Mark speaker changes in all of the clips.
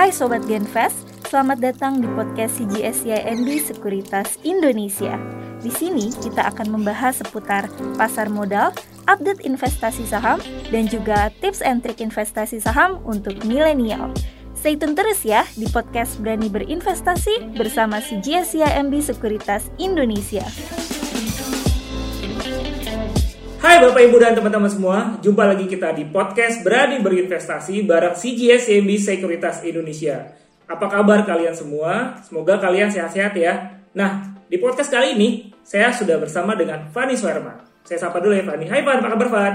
Speaker 1: Hai Sobat Genfest, selamat datang di podcast CGSCIMB Sekuritas Indonesia. Di sini kita akan membahas seputar pasar modal, update investasi saham, dan juga tips and trik investasi saham untuk milenial. Stay tune terus ya di podcast Berani Berinvestasi bersama CGSCIMB Sekuritas Indonesia.
Speaker 2: Hai Bapak Ibu dan teman-teman semua, jumpa lagi kita di podcast Berani Berinvestasi bareng CGS CMB Sekuritas Indonesia. Apa kabar kalian semua? Semoga kalian sehat-sehat ya. Nah, di podcast kali ini saya sudah bersama dengan Fani Suherman. Saya sapa dulu ya Fani. Hai Fan, apa kabar Fan?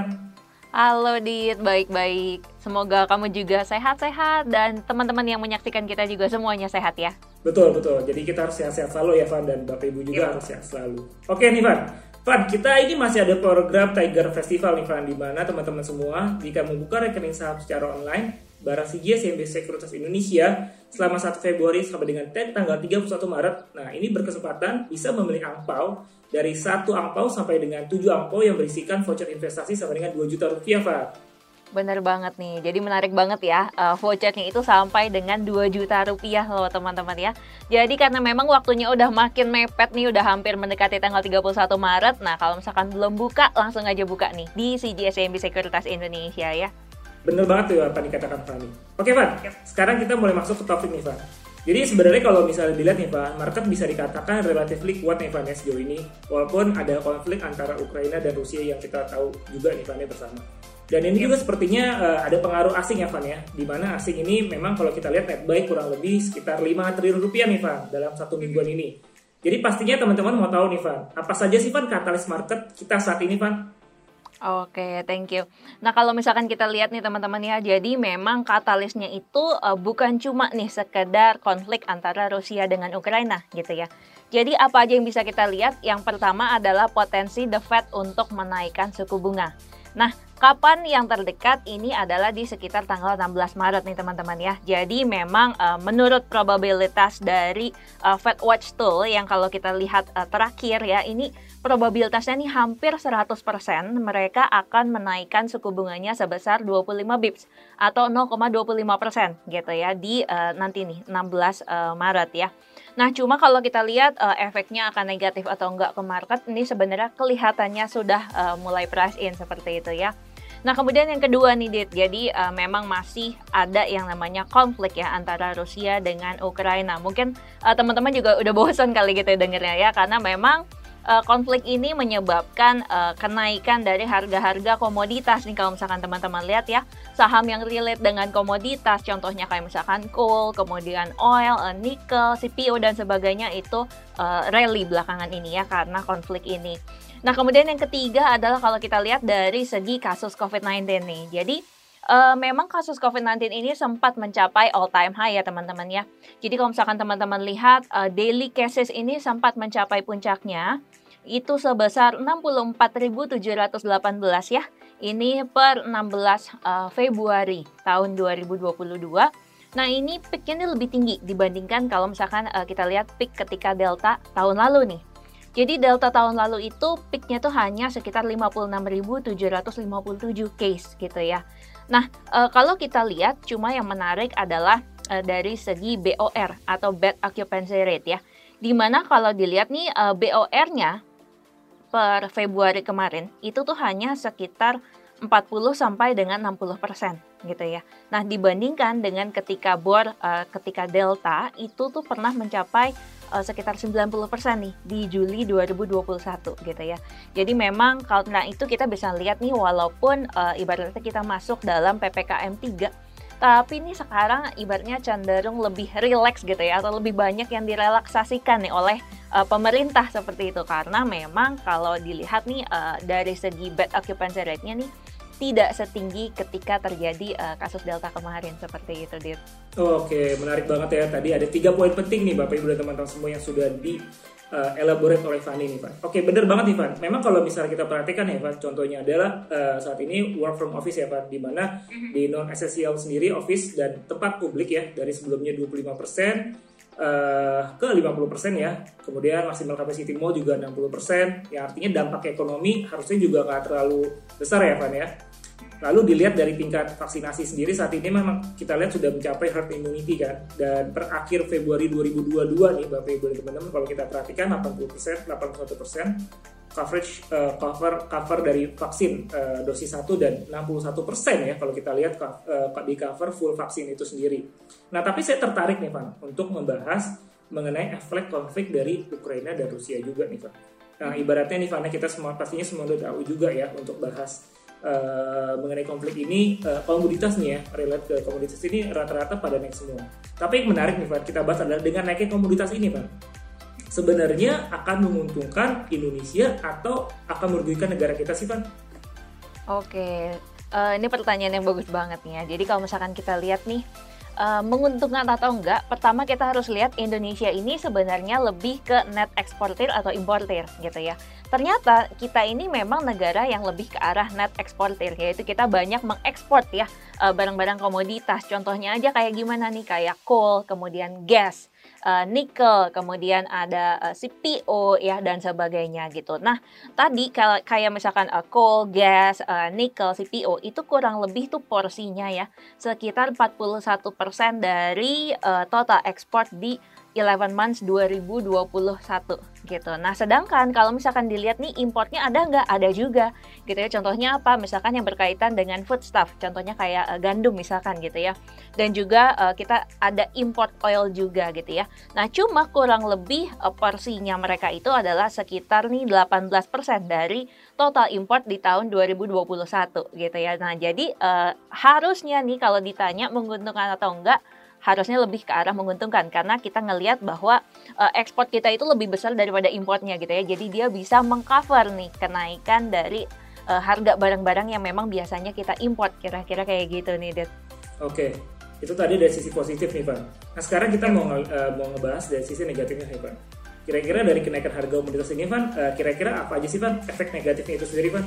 Speaker 3: Halo Dit, baik-baik. Semoga kamu juga sehat-sehat dan teman-teman yang menyaksikan kita juga semuanya sehat ya.
Speaker 2: Betul, betul. Jadi kita harus sehat-sehat selalu ya Van dan Bapak Ibu juga harus sehat selalu. Oke nih Van, Van, kita ini masih ada program Tiger Festival nih Van, di mana teman-teman semua jika membuka rekening saham secara online barang CGS CMB Sekuritas Indonesia selama 1 Februari sampai dengan tanggal 31 Maret. Nah, ini berkesempatan bisa membeli angpau dari satu angpau sampai dengan 7 angpau yang berisikan voucher investasi sampai dengan 2 juta rupiah, Van.
Speaker 3: Bener banget nih, jadi menarik banget ya uh, vouchernya itu sampai dengan 2 juta rupiah loh teman-teman ya. Jadi karena memang waktunya udah makin mepet nih, udah hampir mendekati tanggal 31 Maret Nah kalau misalkan belum buka, langsung aja buka nih di CGSMB Sekuritas Indonesia ya.
Speaker 2: Bener banget tuh apa dikatakan Fani Oke Van, sekarang kita mulai masuk ke topik nih Van. Jadi sebenarnya kalau misalnya dilihat nih Pak, market bisa dikatakan relatif kuat nih Pak ya sejauh ini. Walaupun ada konflik antara Ukraina dan Rusia yang kita tahu juga nih Pak ya bersama. Dan ini juga sepertinya uh, ada pengaruh asing ya Van ya, di mana asing ini memang kalau kita lihat net buy kurang lebih sekitar 5 triliun rupiah nih Van dalam satu mingguan ini. Jadi pastinya teman-teman mau tahu nih Van, apa saja sih Van katalis market kita saat ini Van?
Speaker 3: Oke, okay, thank you. Nah, kalau misalkan kita lihat nih teman-teman ya, jadi memang katalisnya itu uh, bukan cuma nih sekedar konflik antara Rusia dengan Ukraina gitu ya. Jadi apa aja yang bisa kita lihat? Yang pertama adalah potensi The Fed untuk menaikkan suku bunga. Nah, Kapan yang terdekat ini adalah di sekitar tanggal 16 Maret nih teman-teman ya. Jadi memang uh, menurut probabilitas dari uh, Fed Watch Tool yang kalau kita lihat uh, terakhir ya ini probabilitasnya nih hampir 100% mereka akan menaikkan suku bunganya sebesar 25 bips atau 0,25% gitu ya di uh, nanti nih 16 uh, Maret ya. Nah, cuma kalau kita lihat uh, efeknya akan negatif atau enggak ke market, ini sebenarnya kelihatannya sudah uh, mulai price in seperti itu ya. Nah, kemudian yang kedua nih, Dit. Jadi uh, memang masih ada yang namanya konflik ya antara Rusia dengan Ukraina. Mungkin uh, teman-teman juga udah bosan kali gitu dengernya ya karena memang uh, konflik ini menyebabkan uh, kenaikan dari harga-harga komoditas. Nih kalau misalkan teman-teman lihat ya saham yang relate dengan komoditas contohnya kayak misalkan coal kemudian oil uh, nikel CPO dan sebagainya itu uh, rally belakangan ini ya karena konflik ini. Nah kemudian yang ketiga adalah kalau kita lihat dari segi kasus COVID-19 nih. Jadi uh, memang kasus COVID-19 ini sempat mencapai all time high ya teman-teman ya. Jadi kalau misalkan teman-teman lihat uh, daily cases ini sempat mencapai puncaknya itu sebesar 64.718 ya. Ini per 16 uh, Februari tahun 2022. Nah ini peaknya lebih tinggi dibandingkan kalau misalkan uh, kita lihat peak ketika Delta tahun lalu nih. Jadi Delta tahun lalu itu peaknya tuh hanya sekitar 56.757 case gitu ya. Nah uh, kalau kita lihat cuma yang menarik adalah uh, dari segi BOR atau Bed Occupancy Rate ya. Di mana kalau dilihat nih uh, BOR-nya per Februari kemarin itu tuh hanya sekitar 40 sampai dengan 60 persen gitu ya. Nah dibandingkan dengan ketika bor uh, ketika delta itu tuh pernah mencapai uh, sekitar 90 persen nih di Juli 2021 gitu ya. Jadi memang karena itu kita bisa lihat nih walaupun uh, ibaratnya kita masuk dalam ppkm 3 tapi ini sekarang ibaratnya cenderung lebih rileks gitu ya atau lebih banyak yang direlaksasikan nih oleh uh, pemerintah seperti itu karena memang kalau dilihat nih uh, dari segi bed occupancy rate-nya nih tidak setinggi ketika terjadi uh, kasus delta kemarin seperti itu Dit.
Speaker 2: Oke, menarik banget ya tadi ada tiga poin penting nih Bapak Ibu dan teman-teman semua yang sudah di uh, elaborate oleh Fanny nih Pak. Oke bener banget nih Pak. Memang kalau misalnya kita perhatikan ya Pak, contohnya adalah uh, saat ini work from office ya Pak, di mana di non essential sendiri office dan tempat publik ya dari sebelumnya 25 persen uh, ke 50 persen ya. Kemudian maksimal capacity mall juga 60 persen. Yang artinya dampak ekonomi harusnya juga nggak terlalu besar ya Pak ya. Lalu dilihat dari tingkat vaksinasi sendiri saat ini memang kita lihat sudah mencapai herd immunity kan. Dan per akhir Februari 2022 nih Bapak Ibu dan teman-teman kalau kita perhatikan 80%, 81% coverage uh, cover cover dari vaksin uh, dosis 1 dan 61% ya kalau kita lihat uh, di cover full vaksin itu sendiri. Nah, tapi saya tertarik nih Pak untuk membahas mengenai efek konflik dari Ukraina dan Rusia juga nih Pak. Nah, ibaratnya nih Pak, kita semua pastinya semua udah tahu juga ya untuk bahas uh, mengenai konflik ini uh, komoditas nih ya, relate ke komoditas ini rata-rata pada naik semua. Tapi yang menarik nih Pak, kita bahas adalah dengan naiknya komoditas ini Pak sebenarnya akan menguntungkan Indonesia atau akan merugikan negara kita sih, Pan?
Speaker 3: Oke, uh, ini pertanyaan yang bagus banget nih ya. Jadi kalau misalkan kita lihat nih, uh, menguntungkan atau enggak, pertama kita harus lihat Indonesia ini sebenarnya lebih ke net eksportir atau importir gitu ya. Ternyata kita ini memang negara yang lebih ke arah net eksportir, yaitu kita banyak mengekspor ya barang-barang komoditas. Contohnya aja kayak gimana nih, kayak coal, kemudian gas uh, nikel, kemudian ada uh, eh, CPO ya dan sebagainya gitu. Nah, tadi kalau kayak misalkan uh, coal, gas, uh, nikel, CPO itu kurang lebih tuh porsinya ya sekitar 41% dari uh, total ekspor di 11 months 2021 gitu. Nah, sedangkan kalau misalkan dilihat nih importnya ada nggak? Ada juga gitu ya. Contohnya apa? Misalkan yang berkaitan dengan foodstuff, contohnya kayak uh, gandum misalkan gitu ya. Dan juga uh, kita ada import oil juga gitu ya. Nah, cuma kurang lebih uh, porsinya mereka itu adalah sekitar nih 18% dari total import di tahun 2021 gitu ya. Nah, jadi uh, harusnya nih kalau ditanya menguntungkan atau enggak harusnya lebih ke arah menguntungkan karena kita ngelihat bahwa uh, ekspor kita itu lebih besar daripada importnya gitu ya. Jadi dia bisa mengcover nih kenaikan dari uh, harga barang-barang yang memang biasanya kita import kira-kira kayak gitu nih, Det.
Speaker 2: Oke. Itu tadi dari sisi positif nih, Pak. Nah, sekarang kita mau uh, mau ngebahas dari sisi negatifnya nih, Pak. Kira-kira dari kenaikan harga komoditas ini, Pak, kira-kira apa aja sih, Pak, efek negatifnya itu sendiri, Pak?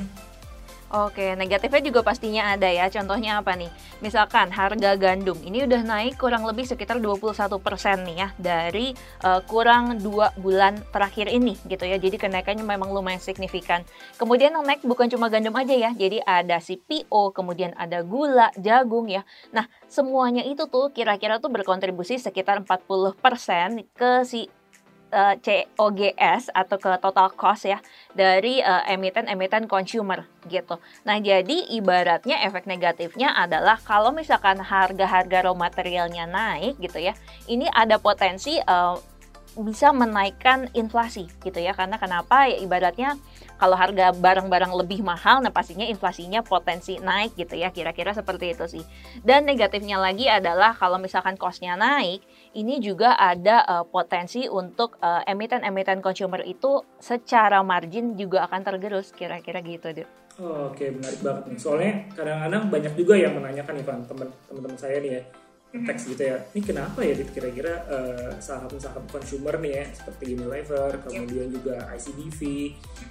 Speaker 3: Oke, negatifnya juga pastinya ada ya. Contohnya apa nih? Misalkan harga gandum ini udah naik kurang lebih sekitar 21% nih ya dari uh, kurang dua bulan terakhir ini gitu ya. Jadi kenaikannya memang lumayan signifikan. Kemudian yang naik bukan cuma gandum aja ya. Jadi ada CPO, kemudian ada gula, jagung ya. Nah, semuanya itu tuh kira-kira tuh berkontribusi sekitar 40% ke si uh, COGS atau ke total cost ya dari uh, emiten-emiten consumer gitu. Nah, jadi ibaratnya efek negatifnya adalah kalau misalkan harga-harga raw materialnya naik gitu ya, ini ada potensi uh, bisa menaikkan inflasi gitu ya. Karena kenapa? Ya ibaratnya kalau harga barang-barang lebih mahal, nah pastinya inflasinya potensi naik gitu ya, kira-kira seperti itu sih. Dan negatifnya lagi adalah kalau misalkan costnya naik, ini juga ada uh, potensi untuk uh, emiten-emiten consumer itu secara margin juga akan tergerus, kira-kira gitu deh.
Speaker 2: Oh, Oke, okay, menarik banget nih. Soalnya kadang-kadang banyak juga yang menanyakan nih, Pak, teman-teman saya nih ya, teks gitu ya. Ini kenapa ya kira-kira uh, saham-saham consumer nih ya seperti Unilever kemudian juga ICBV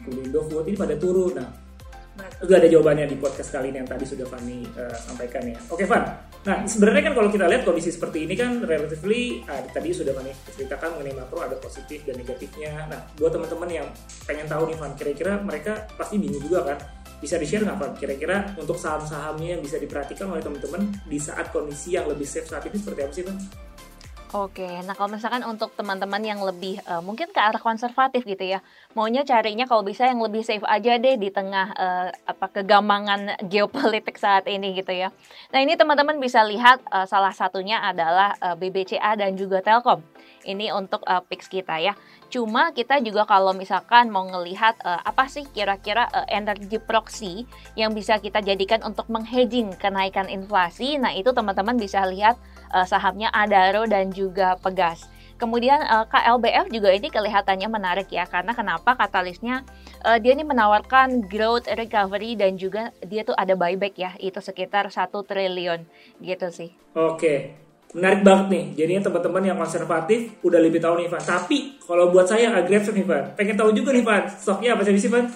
Speaker 2: kemudian Indofood ini pada turun. Nah juga ada jawabannya di podcast kali ini yang tadi sudah Fanny uh, sampaikan ya. Oke Van, nah sebenarnya kan kalau kita lihat kondisi seperti ini kan relatively uh, tadi sudah Fanny ceritakan mengenai makro ada positif dan negatifnya. Nah buat teman-teman yang pengen tahu nih Van, kira-kira mereka pasti bingung juga kan bisa di-share nggak Pak? Kira-kira untuk saham-sahamnya yang bisa diperhatikan oleh teman-teman di saat kondisi yang lebih safe saat ini seperti apa sih Pak?
Speaker 3: Oke, nah kalau misalkan untuk teman-teman yang lebih uh, mungkin ke arah konservatif gitu ya, maunya carinya kalau bisa yang lebih safe aja deh di tengah uh, apa kegamangan geopolitik saat ini gitu ya. Nah ini teman-teman bisa lihat uh, salah satunya adalah uh, BBCA dan juga Telkom. Ini untuk uh, kita ya. Cuma kita juga kalau misalkan mau ngelihat uh, apa sih kira-kira uh, energi proxy yang bisa kita jadikan untuk menghedging kenaikan inflasi, nah itu teman-teman bisa lihat uh, sahamnya Adaro dan juga Pegas. Kemudian uh, KLBF juga ini kelihatannya menarik ya karena kenapa katalisnya uh, dia ini menawarkan growth recovery dan juga dia tuh ada buyback ya itu sekitar satu triliun gitu sih.
Speaker 2: Oke, menarik banget nih. Jadinya teman-teman yang konservatif udah lebih tahu nih Van. Tapi kalau buat saya agresif nih Van. Pengen tahu juga nih Van, stoknya apa sih Van?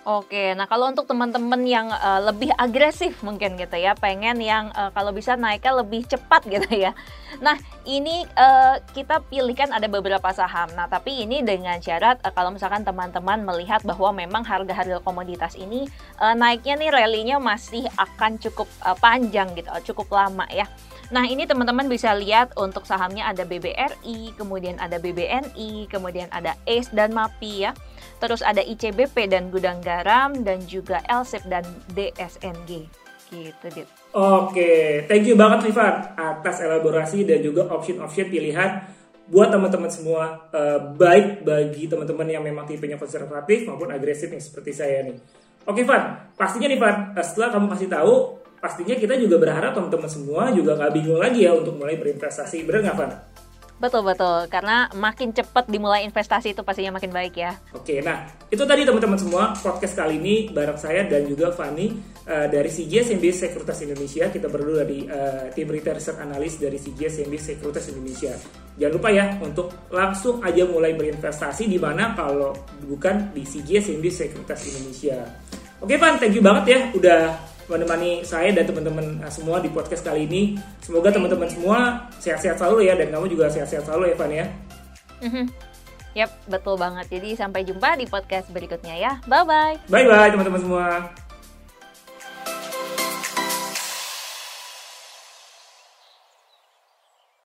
Speaker 3: Oke, nah kalau untuk teman-teman yang uh, lebih agresif mungkin gitu ya, pengen yang uh, kalau bisa naiknya lebih cepat gitu ya. Nah ini uh, kita pilihkan ada beberapa saham. Nah tapi ini dengan syarat uh, kalau misalkan teman-teman melihat bahwa memang harga-harga komoditas ini uh, naiknya nih rally-nya masih akan cukup uh, panjang gitu, cukup lama ya. Nah, ini teman-teman bisa lihat untuk sahamnya ada BBRI, kemudian ada BBNI, kemudian ada ACE dan MAPI ya. Terus ada ICBP dan Gudang Garam dan juga LSIP dan DSNG. Gitu, Dit.
Speaker 2: Oke, thank you banget Rifan atas elaborasi dan juga option-option pilihan buat teman-teman semua uh, baik bagi teman-teman yang memang tipenya konservatif maupun agresif nih seperti saya nih. Oke Van, pastinya nih Van, setelah kamu kasih tahu pastinya kita juga berharap teman-teman semua juga nggak bingung lagi ya untuk mulai berinvestasi. Bener nggak, Van?
Speaker 3: Betul betul, karena makin cepat dimulai investasi itu pastinya makin baik ya.
Speaker 2: Oke, nah itu tadi teman-teman semua podcast kali ini bareng saya dan juga Fani uh, dari CGS MBS Sekuritas Indonesia. Kita berdua dari uh, tim retail research analis dari CGS MBS Sekuritas Indonesia. Jangan lupa ya untuk langsung aja mulai berinvestasi di mana kalau bukan di CGS MBS Sekuritas Indonesia. Oke Pan, thank you banget ya udah menemani saya dan teman-teman eh, semua di podcast kali ini. Semoga teman-teman semua sehat-sehat selalu ya dan kamu juga sehat-sehat selalu ya Van ya.
Speaker 3: Mm-hmm. Yap, betul banget. Jadi sampai jumpa di podcast berikutnya ya. Bye-bye.
Speaker 2: Bye-bye teman-teman semua.